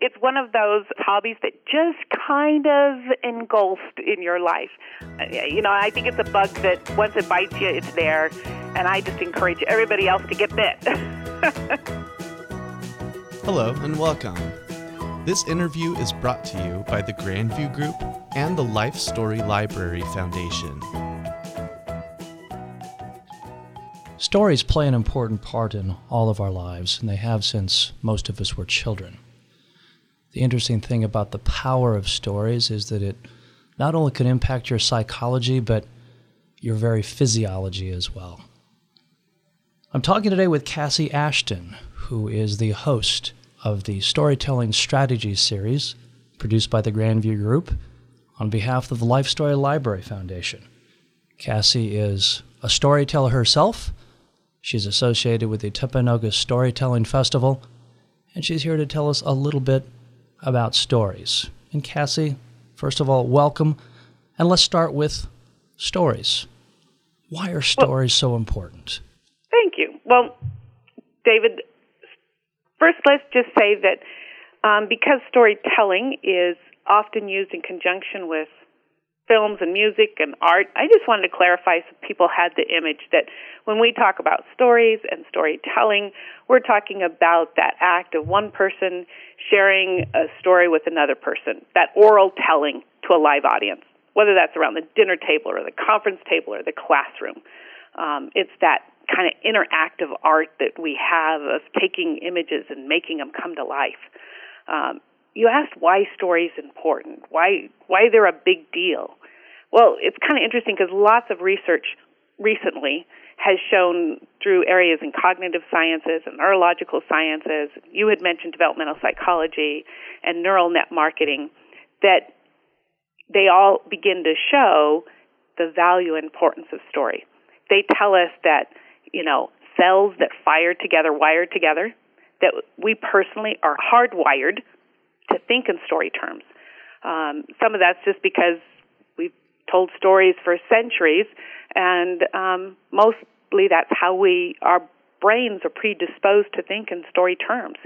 it's one of those hobbies that just kind of engulfed in your life. Uh, you know, I think it's a bug that once it bites you, it's there, and I just encourage everybody else to get bit. Hello and welcome. This interview is brought to you by the Grandview Group and the Life Story Library Foundation. Stories play an important part in all of our lives, and they have since most of us were children. The interesting thing about the power of stories is that it not only can impact your psychology, but your very physiology as well. I'm talking today with Cassie Ashton, who is the host of the Storytelling Strategies series produced by the Grandview Group on behalf of the Life Story Library Foundation. Cassie is a storyteller herself She's associated with the Timpanogos Storytelling Festival, and she's here to tell us a little bit about stories. And Cassie, first of all, welcome. And let's start with stories. Why are stories well, so important? Thank you. Well, David, first let's just say that um, because storytelling is often used in conjunction with films and music and art. I just wanted to clarify so people had the image that when we talk about stories and storytelling, we're talking about that act of one person sharing a story with another person, that oral telling to a live audience, whether that's around the dinner table or the conference table or the classroom. Um, it's that kind of interactive art that we have of taking images and making them come to life. Um, you asked why story is important, why why they're a big deal. Well, it's kind of interesting because lots of research recently has shown through areas in cognitive sciences and neurological sciences, you had mentioned developmental psychology and neural net marketing, that they all begin to show the value and importance of story. They tell us that, you know, cells that fire together, wire together, that we personally are hardwired to think in story terms. Um, some of that's just because told stories for centuries, and um, mostly that's how we our brains are predisposed to think in story terms,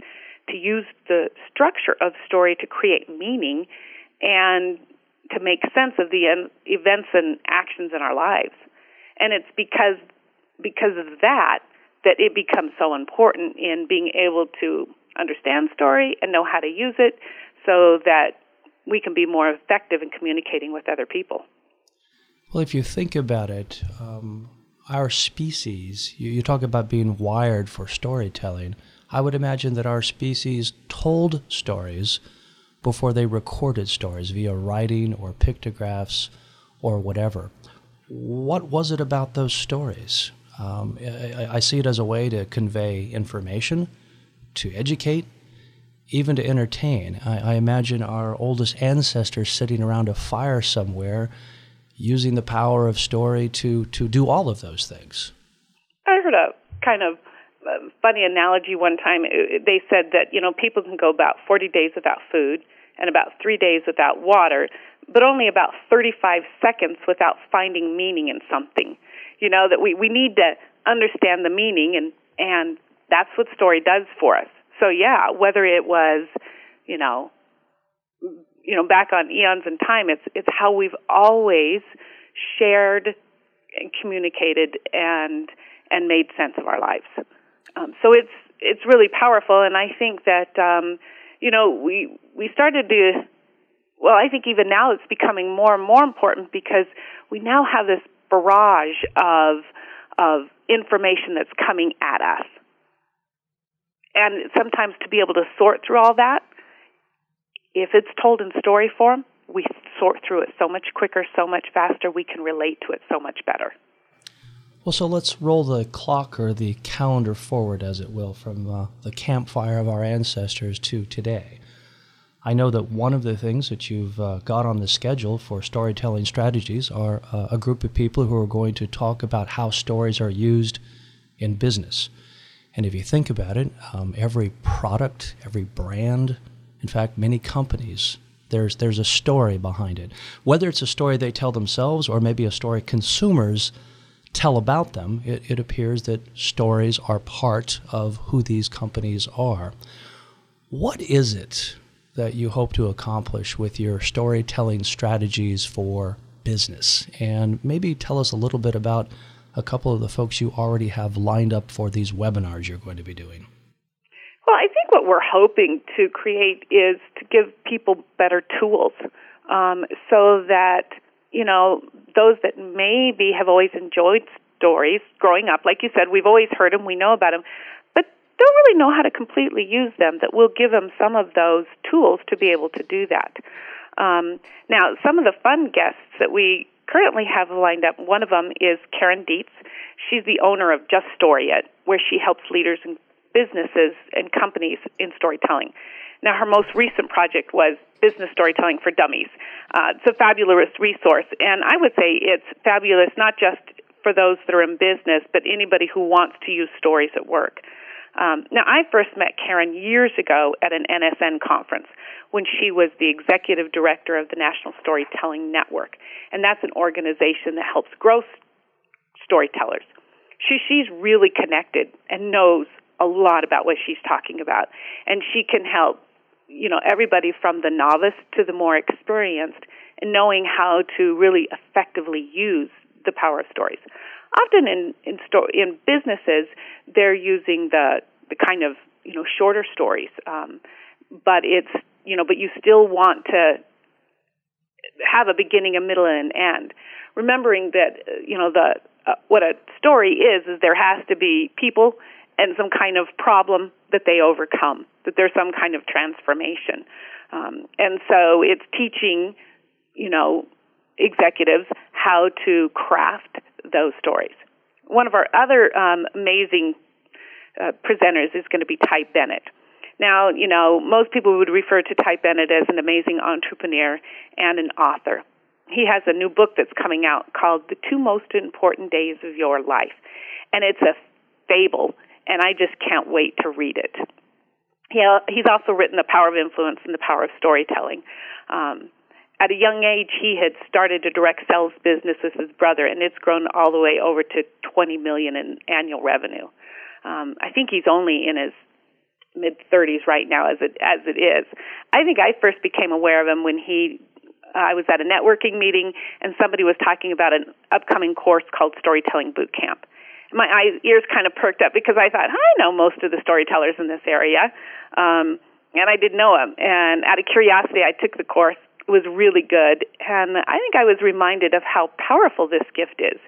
to use the structure of story to create meaning and to make sense of the events and actions in our lives. And it's because because of that that it becomes so important in being able to understand story and know how to use it so that we can be more effective in communicating with other people. Well, if you think about it, um, our species, you, you talk about being wired for storytelling. I would imagine that our species told stories before they recorded stories via writing or pictographs or whatever. What was it about those stories? Um, I, I, see it as a way to convey information, to educate, even to entertain. I, I imagine our oldest ancestors sitting around a fire somewhere using the power of story to to do all of those things. I heard a kind of uh, funny analogy one time. They said that you know people can go about 40 days without food and about 3 days without water, but only about 35 seconds without finding meaning in something. You know that we we need to understand the meaning and and that's what story does for us. So yeah, whether it was, you know, you know, back on eons in time, it's it's how we've always shared and communicated and and made sense of our lives. Um, so it's it's really powerful, and I think that um, you know we we started to. Well, I think even now it's becoming more and more important because we now have this barrage of of information that's coming at us, and sometimes to be able to sort through all that if it's told in story form, we sort through it so much quicker, so much faster, we can relate to it so much better. Well, so let's roll the clock or the calendar forward, as it will, from uh, the campfire of our ancestors to today. I know that one of the things that you've uh, got on the schedule for storytelling strategies are uh, a group of people who are going to talk about how stories are used in business. And if you think about it, um, every product, every brand, in fact, many companies, there's, there's a story behind it. Whether it's a story they tell themselves or maybe a story consumers tell about them, it, it appears that stories are part of who these companies are. What is it that you hope to accomplish with your storytelling strategies for business? And maybe tell us a little bit about a couple of the folks you already have lined up for these webinars you're going to be doing. Well, I think what we're hoping to create is to give people better tools um, so that, you know, those that maybe have always enjoyed stories growing up, like you said, we've always heard them, we know about them, but don't really know how to completely use them, that we'll give them some of those tools to be able to do that. Um, now, some of the fun guests that we currently have lined up, one of them is Karen Dietz. She's the owner of Just Story It, where she helps leaders and businesses and companies in storytelling. Now, her most recent project was Business Storytelling for Dummies. Uh, it's a fabulous resource, and I would say it's fabulous not just for those that are in business, but anybody who wants to use stories at work. Um, now, I first met Karen years ago at an NSN conference when she was the executive director of the National Storytelling Network, and that's an organization that helps grow storytellers. She, she's really connected and knows a lot about what she's talking about, and she can help you know everybody from the novice to the more experienced in knowing how to really effectively use the power of stories often in in, sto- in businesses they're using the the kind of you know shorter stories, um, but it's you know but you still want to have a beginning, a middle, and an end. Remembering that uh, you know the uh, what a story is is there has to be people and some kind of problem that they overcome, that there's some kind of transformation, um, and so it's teaching you know executives how to craft those stories. One of our other um, amazing uh, presenters is going to be Ty Bennett. Now, you know, most people would refer to Ty Bennett as an amazing entrepreneur and an author. He has a new book that's coming out called The Two Most Important Days of Your Life. And it's a fable, and I just can't wait to read it. He, he's also written The Power of Influence and The Power of Storytelling. Um, at a young age, he had started a direct sales business with his brother, and it's grown all the way over to 20 million in annual revenue. Um, I think he's only in his mid 30s right now, as it as it is. I think I first became aware of him when he. I was at a networking meeting, and somebody was talking about an upcoming course called Storytelling Boot Camp. My eyes, ears kind of perked up because I thought I know most of the storytellers in this area, um, and I didn't know him. And out of curiosity, I took the course It was really good. And I think I was reminded of how powerful this gift is,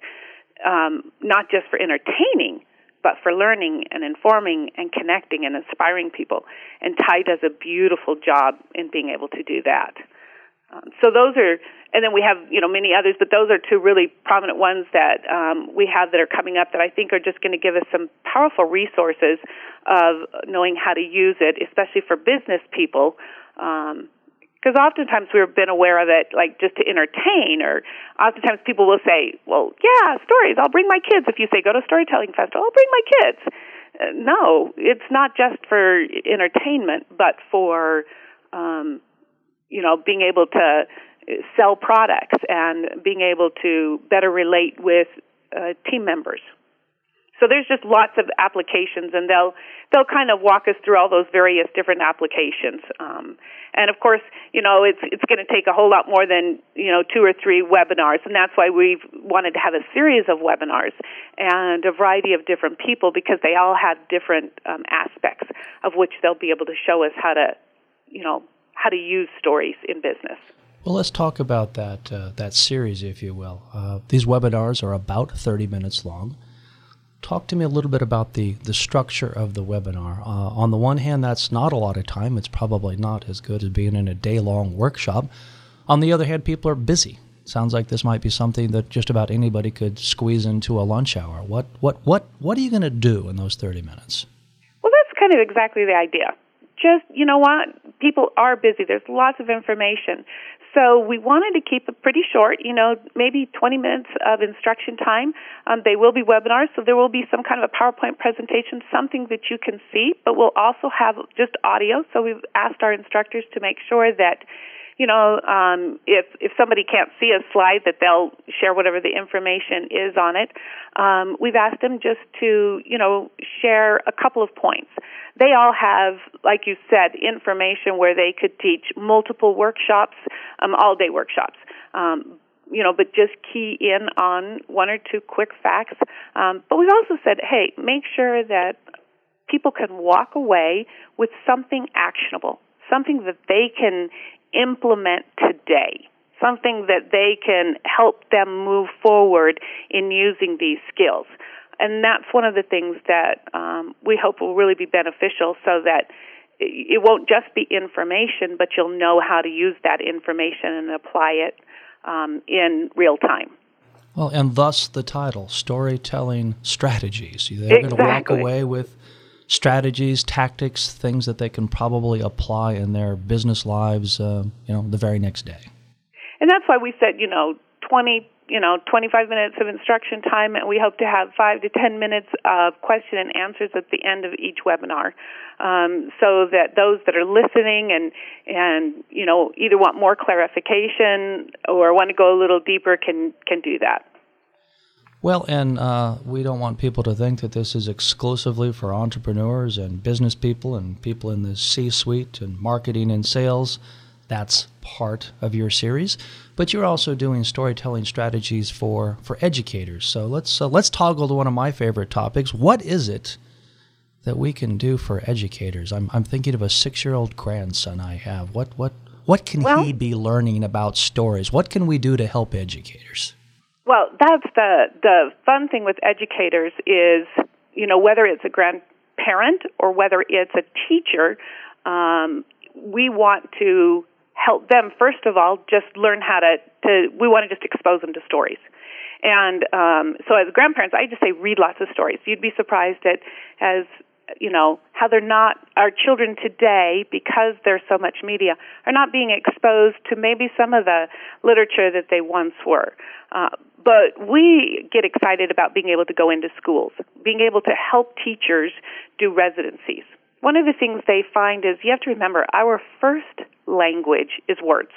um, not just for entertaining, but for learning and informing and connecting and inspiring people. And Ty does a beautiful job in being able to do that. Um, so those are, and then we have you know many others, but those are two really prominent ones that um, we have that are coming up that I think are just going to give us some powerful resources of knowing how to use it, especially for business people. Um, because oftentimes we've been aware of it like just to entertain or oftentimes people will say well yeah stories i'll bring my kids if you say go to a storytelling festival i'll bring my kids uh, no it's not just for entertainment but for um you know being able to sell products and being able to better relate with uh, team members so there's just lots of applications, and they'll they'll kind of walk us through all those various different applications. Um, and of course, you know, it's it's going to take a whole lot more than you know two or three webinars, and that's why we've wanted to have a series of webinars and a variety of different people because they all have different um, aspects of which they'll be able to show us how to, you know, how to use stories in business. Well, let's talk about that uh, that series, if you will. Uh, these webinars are about 30 minutes long talk to me a little bit about the, the structure of the webinar. Uh, on the one hand, that's not a lot of time. It's probably not as good as being in a day long workshop. On the other hand, people are busy. Sounds like this might be something that just about anybody could squeeze into a lunch hour. What what what what are you going to do in those 30 minutes? Well, that's kind of exactly the idea. Just, you know what? People are busy. There's lots of information. So we wanted to keep it pretty short, you know, maybe 20 minutes of instruction time. Um, they will be webinars, so there will be some kind of a PowerPoint presentation, something that you can see, but we'll also have just audio. So we've asked our instructors to make sure that you know, um, if if somebody can't see a slide, that they'll share whatever the information is on it. Um, we've asked them just to, you know, share a couple of points. They all have, like you said, information where they could teach multiple workshops, um, all day workshops. Um, you know, but just key in on one or two quick facts. Um, but we've also said, hey, make sure that people can walk away with something actionable, something that they can implement today, something that they can help them move forward in using these skills. And that's one of the things that um, we hope will really be beneficial so that it won't just be information, but you'll know how to use that information and apply it um, in real time. Well, and thus the title, Storytelling Strategies. They're exactly. going to walk away with strategies, tactics, things that they can probably apply in their business lives, uh, you know, the very next day. And that's why we said, you know, 20, you know, 25 minutes of instruction time, and we hope to have five to 10 minutes of question and answers at the end of each webinar, um, so that those that are listening and and you know either want more clarification or want to go a little deeper can can do that. Well, and uh, we don't want people to think that this is exclusively for entrepreneurs and business people and people in the C suite and marketing and sales. That's part of your series, but you're also doing storytelling strategies for, for educators. So let's uh, let's toggle to one of my favorite topics. What is it that we can do for educators? I'm I'm thinking of a six year old grandson I have. What what what can well, he be learning about stories? What can we do to help educators? Well, that's the the fun thing with educators is you know whether it's a grandparent or whether it's a teacher, um, we want to help them first of all just learn how to to we want to just expose them to stories. And um, so as grandparents, I just say read lots of stories. You'd be surprised at as you know how they're not our children today because there's so much media are not being exposed to maybe some of the literature that they once were. Uh, but we get excited about being able to go into schools, being able to help teachers do residencies. One of the things they find is you have to remember our first language is words.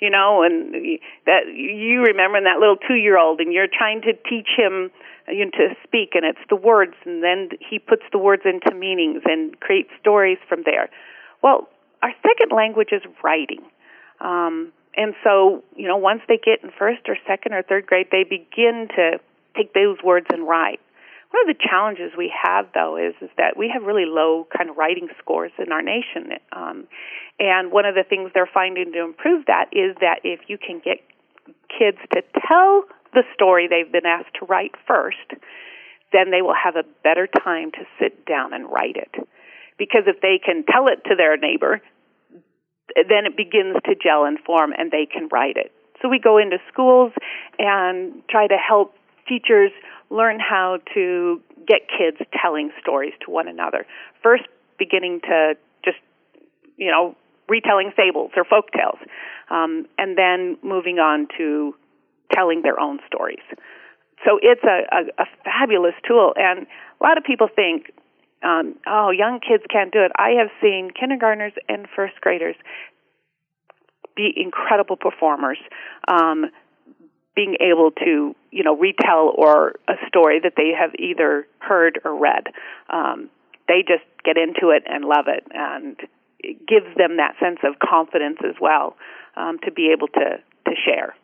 You know, and that you remember that little two year old and you're trying to teach him you know, to speak and it's the words and then he puts the words into meanings and creates stories from there. Well, our second language is writing. Um, and so, you know, once they get in first or second or third grade, they begin to take those words and write. One of the challenges we have, though, is is that we have really low kind of writing scores in our nation. Um, and one of the things they're finding to improve that is that if you can get kids to tell the story they've been asked to write first, then they will have a better time to sit down and write it. Because if they can tell it to their neighbor, then it begins to gel and form and they can write it. So we go into schools and try to help teachers learn how to get kids telling stories to one another. First, beginning to just, you know, retelling fables or folk tales, um, and then moving on to telling their own stories. So it's a, a, a fabulous tool, and a lot of people think, um, oh, young kids can't do it. I have seen kindergartners and first graders be incredible performers, um, being able to, you know, retell or a story that they have either heard or read. Um, they just get into it and love it, and it gives them that sense of confidence as well um, to be able to to share.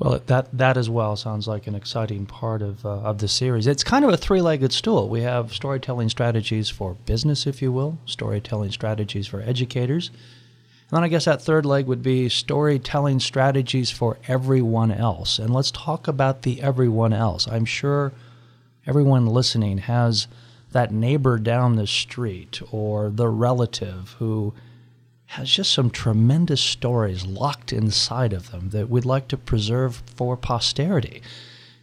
Well, that that as well sounds like an exciting part of uh, of the series. It's kind of a three-legged stool. We have storytelling strategies for business, if you will, storytelling strategies for educators, and then I guess that third leg would be storytelling strategies for everyone else. And let's talk about the everyone else. I'm sure everyone listening has that neighbor down the street or the relative who has just some tremendous stories locked inside of them that we'd like to preserve for posterity.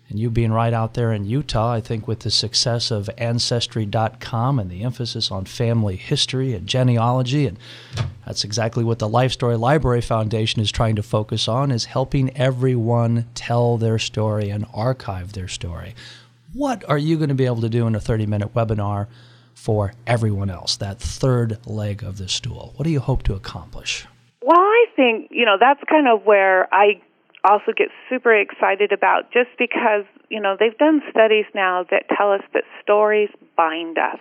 And you being right out there in Utah, I think with the success of Ancestry.com and the emphasis on family history and genealogy, and that's exactly what the Life Story Library Foundation is trying to focus on, is helping everyone tell their story and archive their story. What are you going to be able to do in a 30 minute webinar for everyone else, that third leg of the stool? What do you hope to accomplish? Well, I think, you know, that's kind of where I also get super excited about just because, you know, they've done studies now that tell us that stories bind us.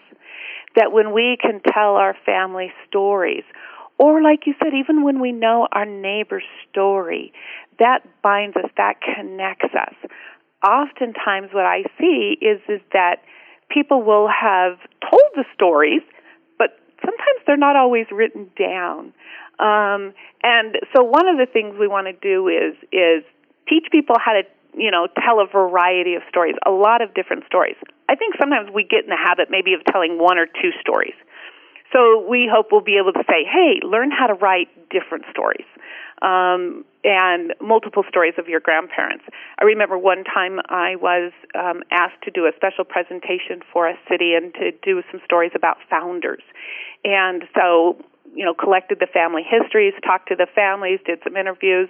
That when we can tell our family stories, or like you said, even when we know our neighbor's story, that binds us, that connects us. Oftentimes what I see is, is that people will have told the stories, but sometimes they're not always written down. Um, and so one of the things we want to do is is teach people how to you know tell a variety of stories, a lot of different stories. I think sometimes we get in the habit maybe of telling one or two stories. So we hope we'll be able to say, hey, learn how to write different stories. Um, and multiple stories of your grandparents. I remember one time I was um, asked to do a special presentation for a city and to do some stories about founders. And so you know, collected the family histories, talked to the families, did some interviews,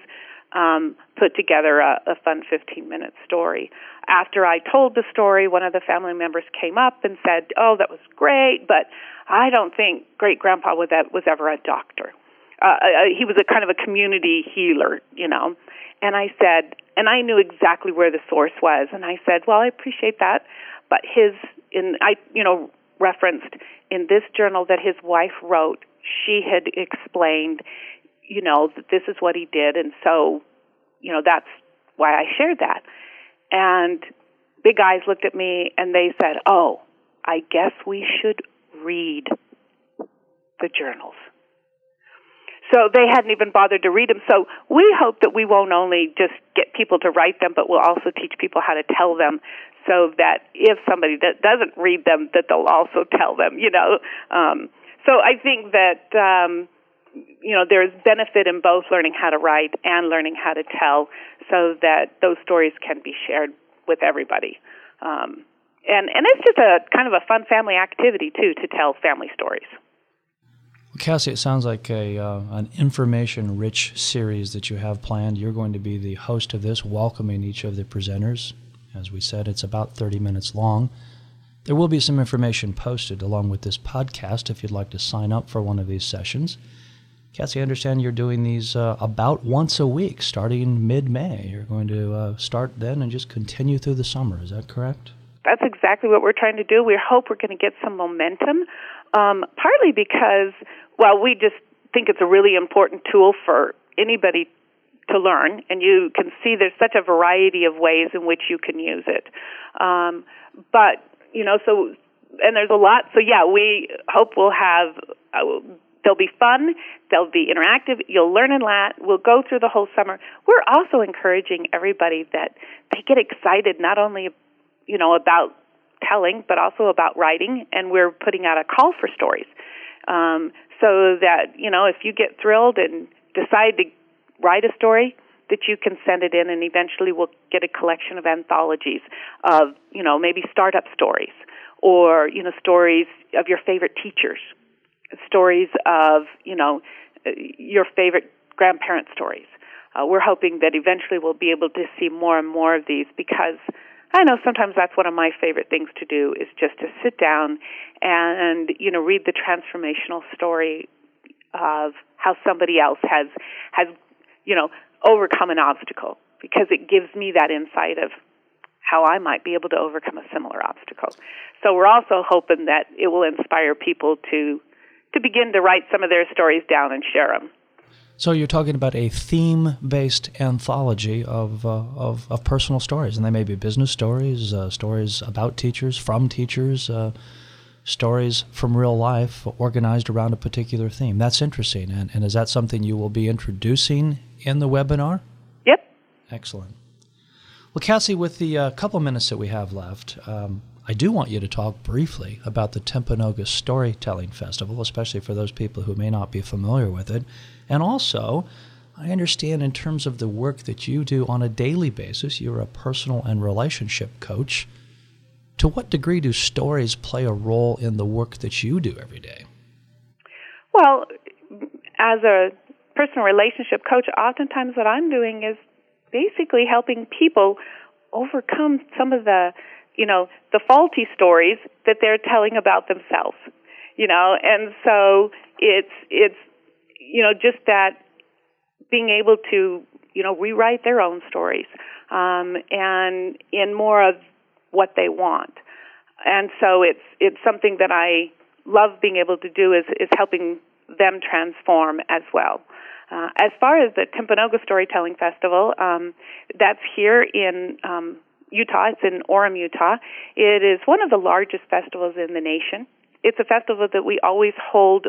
um, put together a, a fun 15 minute story. After I told the story, one of the family members came up and said, "Oh, that was great, but I don't think great grandpa was, was ever a doctor. Uh, uh, he was a kind of a community healer, you know." And I said, and I knew exactly where the source was, and I said, "Well, I appreciate that, but his in I, you know, referenced in this journal that his wife wrote she had explained, you know, that this is what he did, and so, you know, that's why I shared that. And big eyes looked at me and they said, "Oh, I guess we should read the journals." So they hadn't even bothered to read them. So we hope that we won't only just get people to write them, but we'll also teach people how to tell them so that if somebody that doesn't read them, that they'll also tell them, you know. Um, so I think that um, you know there's benefit in both learning how to write and learning how to tell, so that those stories can be shared with everybody. Um, and and it's just a kind of a fun family activity too to tell family stories. Cassie, it sounds like a uh, an information-rich series that you have planned. You're going to be the host of this, welcoming each of the presenters. As we said, it's about 30 minutes long. There will be some information posted along with this podcast if you'd like to sign up for one of these sessions. Cassie, I understand you're doing these uh, about once a week starting mid May. You're going to uh, start then and just continue through the summer. Is that correct? That's exactly what we're trying to do. We hope we're going to get some momentum, um, partly because, well, we just think it's a really important tool for anybody to learn, and you can see there's such a variety of ways in which you can use it. Um, but you know, so and there's a lot. So yeah, we hope we'll have. Uh, they'll be fun. They'll be interactive. You'll learn a lot. We'll go through the whole summer. We're also encouraging everybody that they get excited not only, you know, about telling, but also about writing. And we're putting out a call for stories, um, so that you know, if you get thrilled and decide to write a story, that you can send it in and eventually we'll get a collection of anthologies of, you know, maybe startup stories or, you know, stories of your favorite teachers, stories of, you know, your favorite grandparent stories. Uh, we're hoping that eventually we'll be able to see more and more of these because I know sometimes that's one of my favorite things to do is just to sit down and you know read the transformational story of how somebody else has has you know overcome an obstacle because it gives me that insight of how I might be able to overcome a similar obstacle. So we're also hoping that it will inspire people to to begin to write some of their stories down and share them. So you're talking about a theme-based anthology of, uh, of, of personal stories, and they may be business stories, uh, stories about teachers, from teachers, uh, stories from real life, organized around a particular theme. That's interesting. And, and is that something you will be introducing in the webinar? Yep. Excellent. Well, Cassie, with the uh, couple minutes that we have left, um, I do want you to talk briefly about the Timpanogos Storytelling Festival, especially for those people who may not be familiar with it. And also, I understand in terms of the work that you do on a daily basis, you're a personal and relationship coach. To what degree do stories play a role in the work that you do every day? Well, as a personal relationship coach, oftentimes what I'm doing is basically helping people overcome some of the, you know, the faulty stories that they're telling about themselves. You know, and so it's it's you know just that being able to, you know, rewrite their own stories um, and in more of what they want. And so it's it's something that I love being able to do is is helping them transform as well. Uh, as far as the Timpanogos Storytelling Festival, um, that's here in um, Utah. It's in Orem, Utah. It is one of the largest festivals in the nation. It's a festival that we always hold,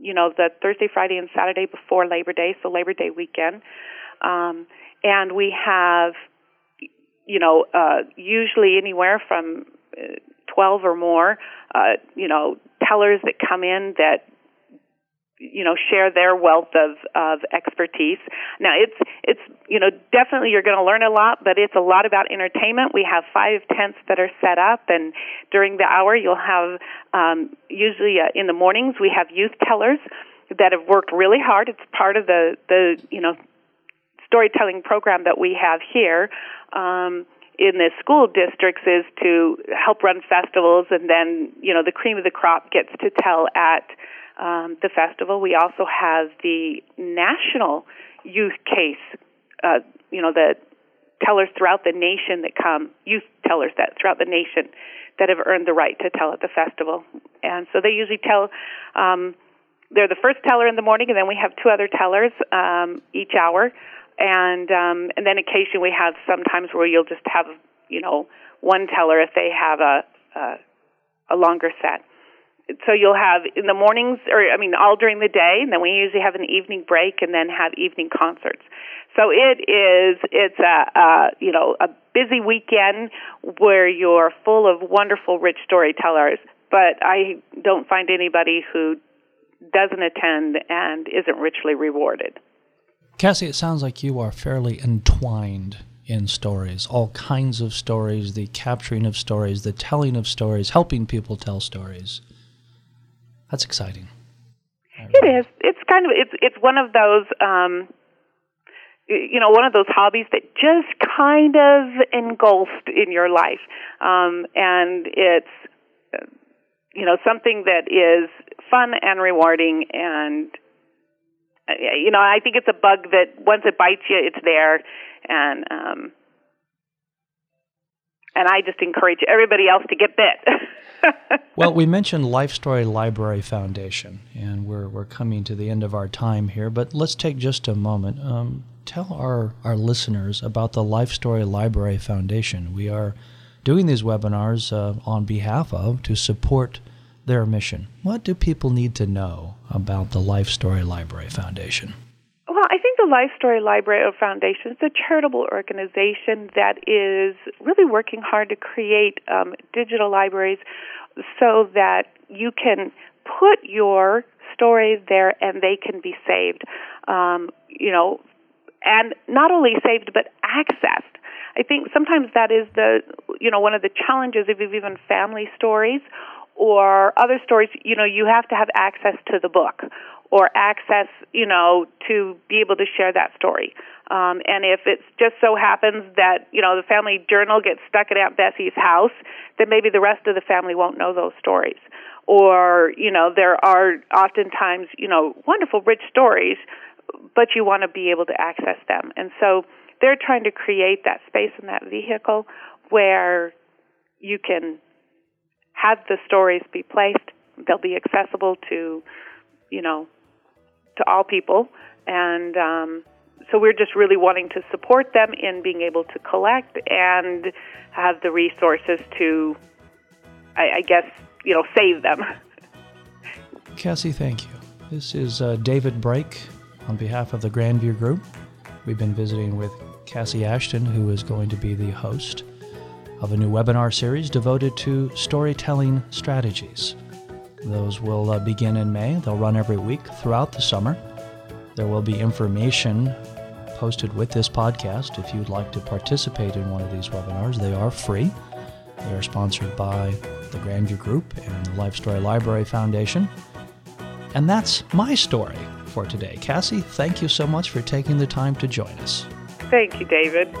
you know, the Thursday, Friday, and Saturday before Labor Day, so Labor Day weekend. Um, and we have, you know, uh, usually anywhere from uh, 12 or more, uh, you know, tellers that come in that you know share their wealth of of expertise. Now it's it's you know definitely you're going to learn a lot but it's a lot about entertainment. We have five tents that are set up and during the hour you'll have um usually uh, in the mornings we have youth tellers that have worked really hard. It's part of the the you know storytelling program that we have here um in the school districts is to help run festivals and then you know the cream of the crop gets to tell at um, the festival. We also have the national youth case, uh, you know, the tellers throughout the nation that come, youth tellers that throughout the nation that have earned the right to tell at the festival. And so they usually tell, um, they're the first teller in the morning, and then we have two other tellers um, each hour. And um, and then occasionally we have sometimes where you'll just have you know one teller if they have a a, a longer set so you'll have in the mornings or I mean all during the day and then we usually have an evening break and then have evening concerts. So it is it's a, a you know a busy weekend where you're full of wonderful rich storytellers, but I don't find anybody who doesn't attend and isn't richly rewarded. Cassie, it sounds like you are fairly entwined in stories, all kinds of stories, the capturing of stories, the telling of stories, helping people tell stories. That's exciting. It is. It's kind of it's it's one of those um you know one of those hobbies that just kind of engulfed in your life um and it's you know something that is fun and rewarding and you know i think it's a bug that once it bites you it's there and um and i just encourage everybody else to get bit well, we mentioned Life Story Library Foundation, and we're, we're coming to the end of our time here, but let's take just a moment. Um, tell our, our listeners about the Life Story Library Foundation. We are doing these webinars uh, on behalf of to support their mission. What do people need to know about the Life Story Library Foundation? The Life Story Library Foundation is a charitable organization that is really working hard to create um, digital libraries so that you can put your stories there and they can be saved. Um, you know, and not only saved but accessed. I think sometimes that is the you know one of the challenges of even family stories or other stories. You know, you have to have access to the book or access, you know, to be able to share that story. Um, and if it just so happens that, you know, the family journal gets stuck at Aunt Bessie's house, then maybe the rest of the family won't know those stories. Or, you know, there are oftentimes, you know, wonderful, rich stories, but you want to be able to access them. And so they're trying to create that space and that vehicle where you can have the stories be placed. They'll be accessible to, you know, to all people, and um, so we're just really wanting to support them in being able to collect and have the resources to, I, I guess, you know, save them. Cassie, thank you. This is uh, David Brake on behalf of the Grandview Group. We've been visiting with Cassie Ashton, who is going to be the host of a new webinar series devoted to storytelling strategies. Those will uh, begin in May. They'll run every week throughout the summer. There will be information posted with this podcast if you'd like to participate in one of these webinars. They are free. They are sponsored by the Grandview Group and the Life Story Library Foundation. And that's my story for today. Cassie, thank you so much for taking the time to join us. Thank you, David.